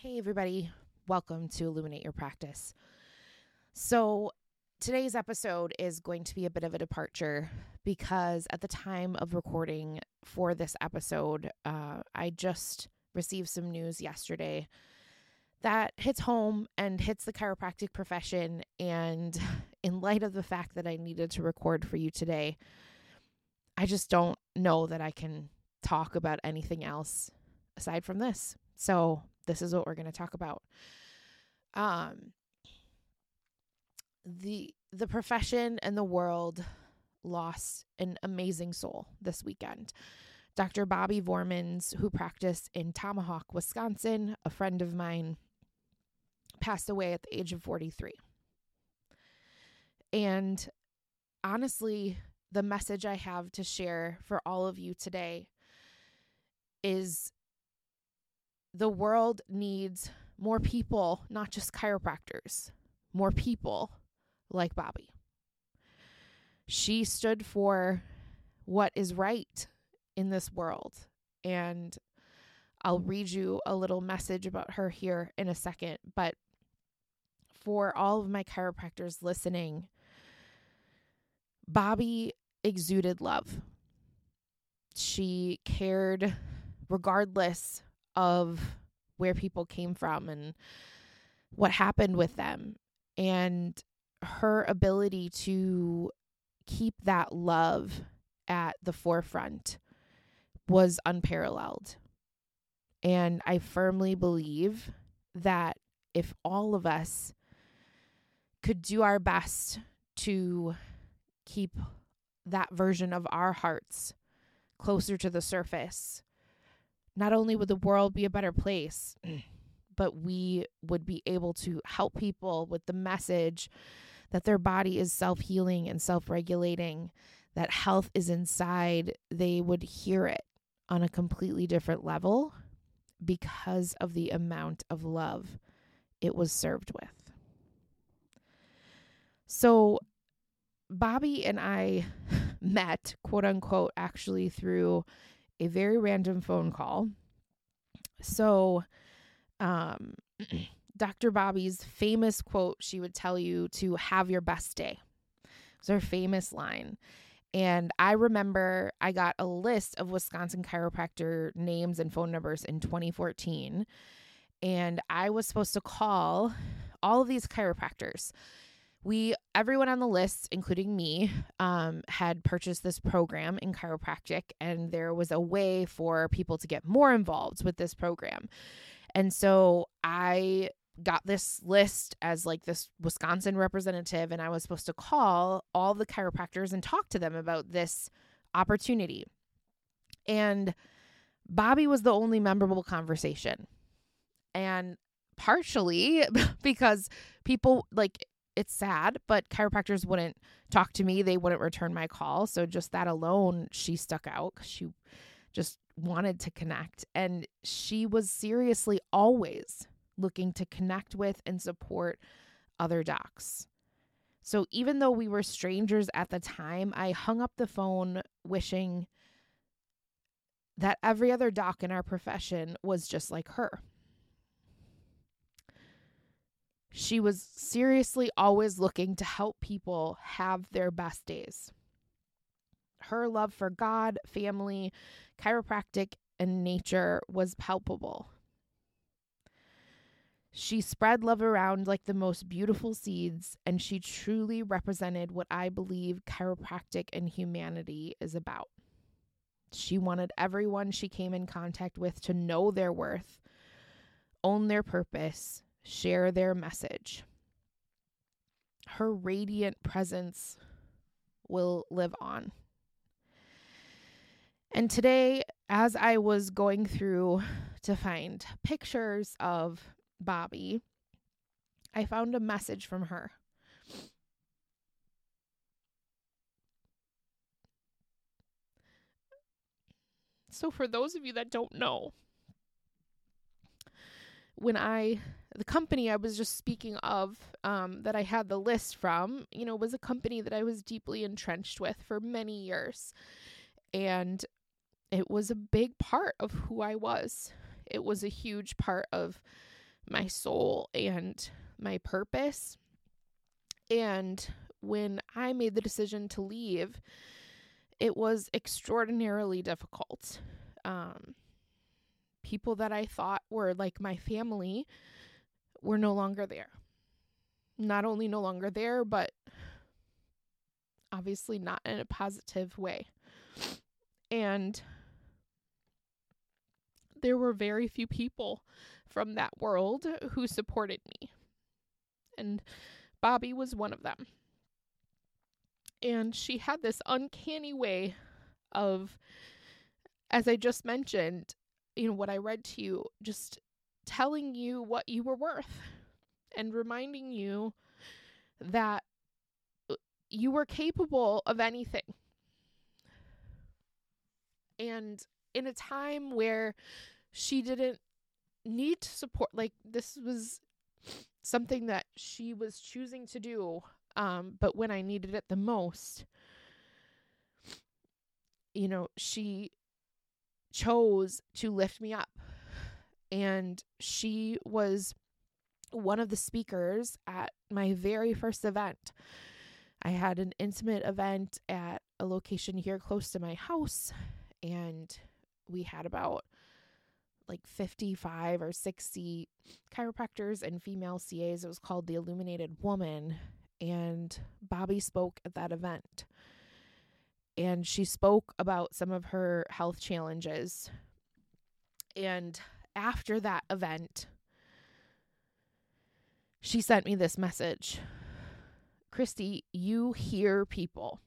Hey, everybody. Welcome to Illuminate Your Practice. So, today's episode is going to be a bit of a departure because at the time of recording for this episode, uh, I just received some news yesterday that hits home and hits the chiropractic profession. And in light of the fact that I needed to record for you today, I just don't know that I can talk about anything else aside from this. So, this is what we're going to talk about. Um, the the profession and the world lost an amazing soul this weekend. Dr. Bobby Vormans, who practiced in Tomahawk, Wisconsin, a friend of mine, passed away at the age of 43. And honestly, the message I have to share for all of you today is the world needs more people, not just chiropractors, more people like Bobby. She stood for what is right in this world. And I'll read you a little message about her here in a second. But for all of my chiropractors listening, Bobby exuded love. She cared regardless of where people came from and what happened with them. And her ability to keep that love at the forefront was unparalleled. And I firmly believe that if all of us could do our best to keep that version of our hearts closer to the surface, not only would the world be a better place, mm. but we would be able to help people with the message that their body is self healing and self regulating, that health is inside, they would hear it on a completely different level because of the amount of love it was served with. So, Bobby and I met, quote unquote, actually through a very random phone call. So, um, Dr. Bobby's famous quote, she would tell you to have your best day. It's her famous line. And I remember I got a list of Wisconsin chiropractor names and phone numbers in 2014. And I was supposed to call all of these chiropractors we everyone on the list including me um, had purchased this program in chiropractic and there was a way for people to get more involved with this program. And so i got this list as like this wisconsin representative and i was supposed to call all the chiropractors and talk to them about this opportunity. And bobby was the only memorable conversation. And partially because people like it's sad, but chiropractors wouldn't talk to me. They wouldn't return my call. So just that alone, she stuck out. She just wanted to connect. And she was seriously always looking to connect with and support other docs. So even though we were strangers at the time, I hung up the phone wishing that every other doc in our profession was just like her. She was seriously always looking to help people have their best days. Her love for God, family, chiropractic, and nature was palpable. She spread love around like the most beautiful seeds, and she truly represented what I believe chiropractic and humanity is about. She wanted everyone she came in contact with to know their worth, own their purpose, share their message. Her radiant presence will live on. And today, as I was going through to find pictures of Bobby, I found a message from her. So, for those of you that don't know, when I the company I was just speaking of, um, that I had the list from, you know, was a company that I was deeply entrenched with for many years. And it was a big part of who I was. It was a huge part of my soul and my purpose. And when I made the decision to leave, it was extraordinarily difficult. Um, people that I thought were like my family were no longer there. Not only no longer there, but obviously not in a positive way. And there were very few people from that world who supported me. And Bobby was one of them. And she had this uncanny way of, as I just mentioned, you know, what I read to you, just telling you what you were worth and reminding you that uh, you were capable of anything. And in a time where she didn't need to support, like, this was something that she was choosing to do um, but when I needed it the most, you know, she chose to lift me up. And she was one of the speakers at my very first event. I had an intimate event at a location here close to my house, and we had about like 55 or 60 chiropractors and female CAs. It was called the Illuminated Woman and Bobby spoke at that event. And she spoke about some of her health challenges. And after that event, she sent me this message Christy, you hear people.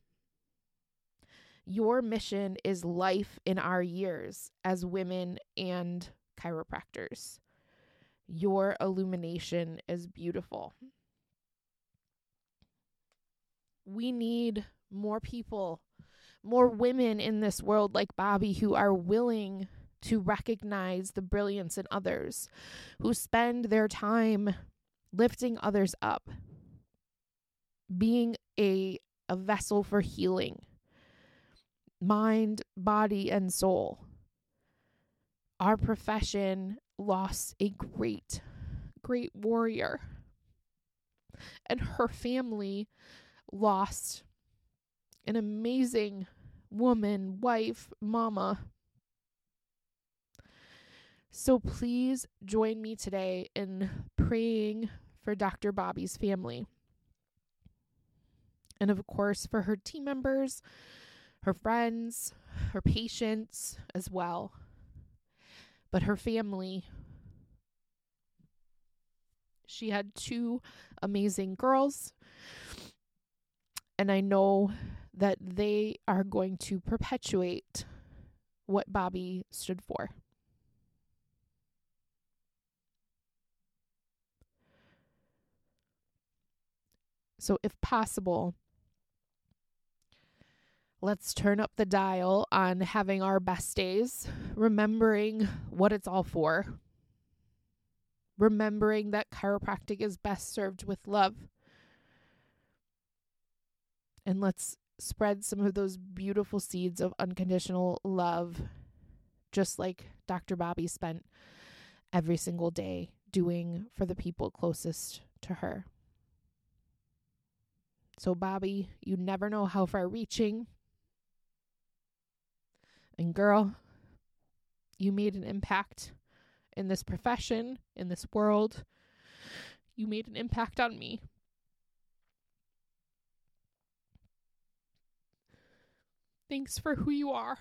Your mission is life in our years as women and chiropractors. Your illumination is beautiful we need more people, more women in this world like Bobby who are willing to recognize the brilliance in others, who spend their time lifting others up, being a, a vessel for healing, mind, body, and soul. Our profession lost a great, great warrior. And her family lost an amazing woman, wife, mama. So please join me today in praying for Dr. Bobby's family. And of course, for her team members, her friends, her patients as well. But her family. She had two amazing girls and I know that they are going to perpetuate what Bobby stood for. So, if possible, let's turn up the dial on having our best days, remembering what it's all for, remembering that chiropractic is best served with love and let's spread some of those beautiful seeds of unconditional love, just like Dr. Bobby spent every single day doing for the people closest to her. So, Bobby, you never know how far reaching. And, girl, you made an impact in this profession, in this world. You made an impact on me. Thanks for who you are.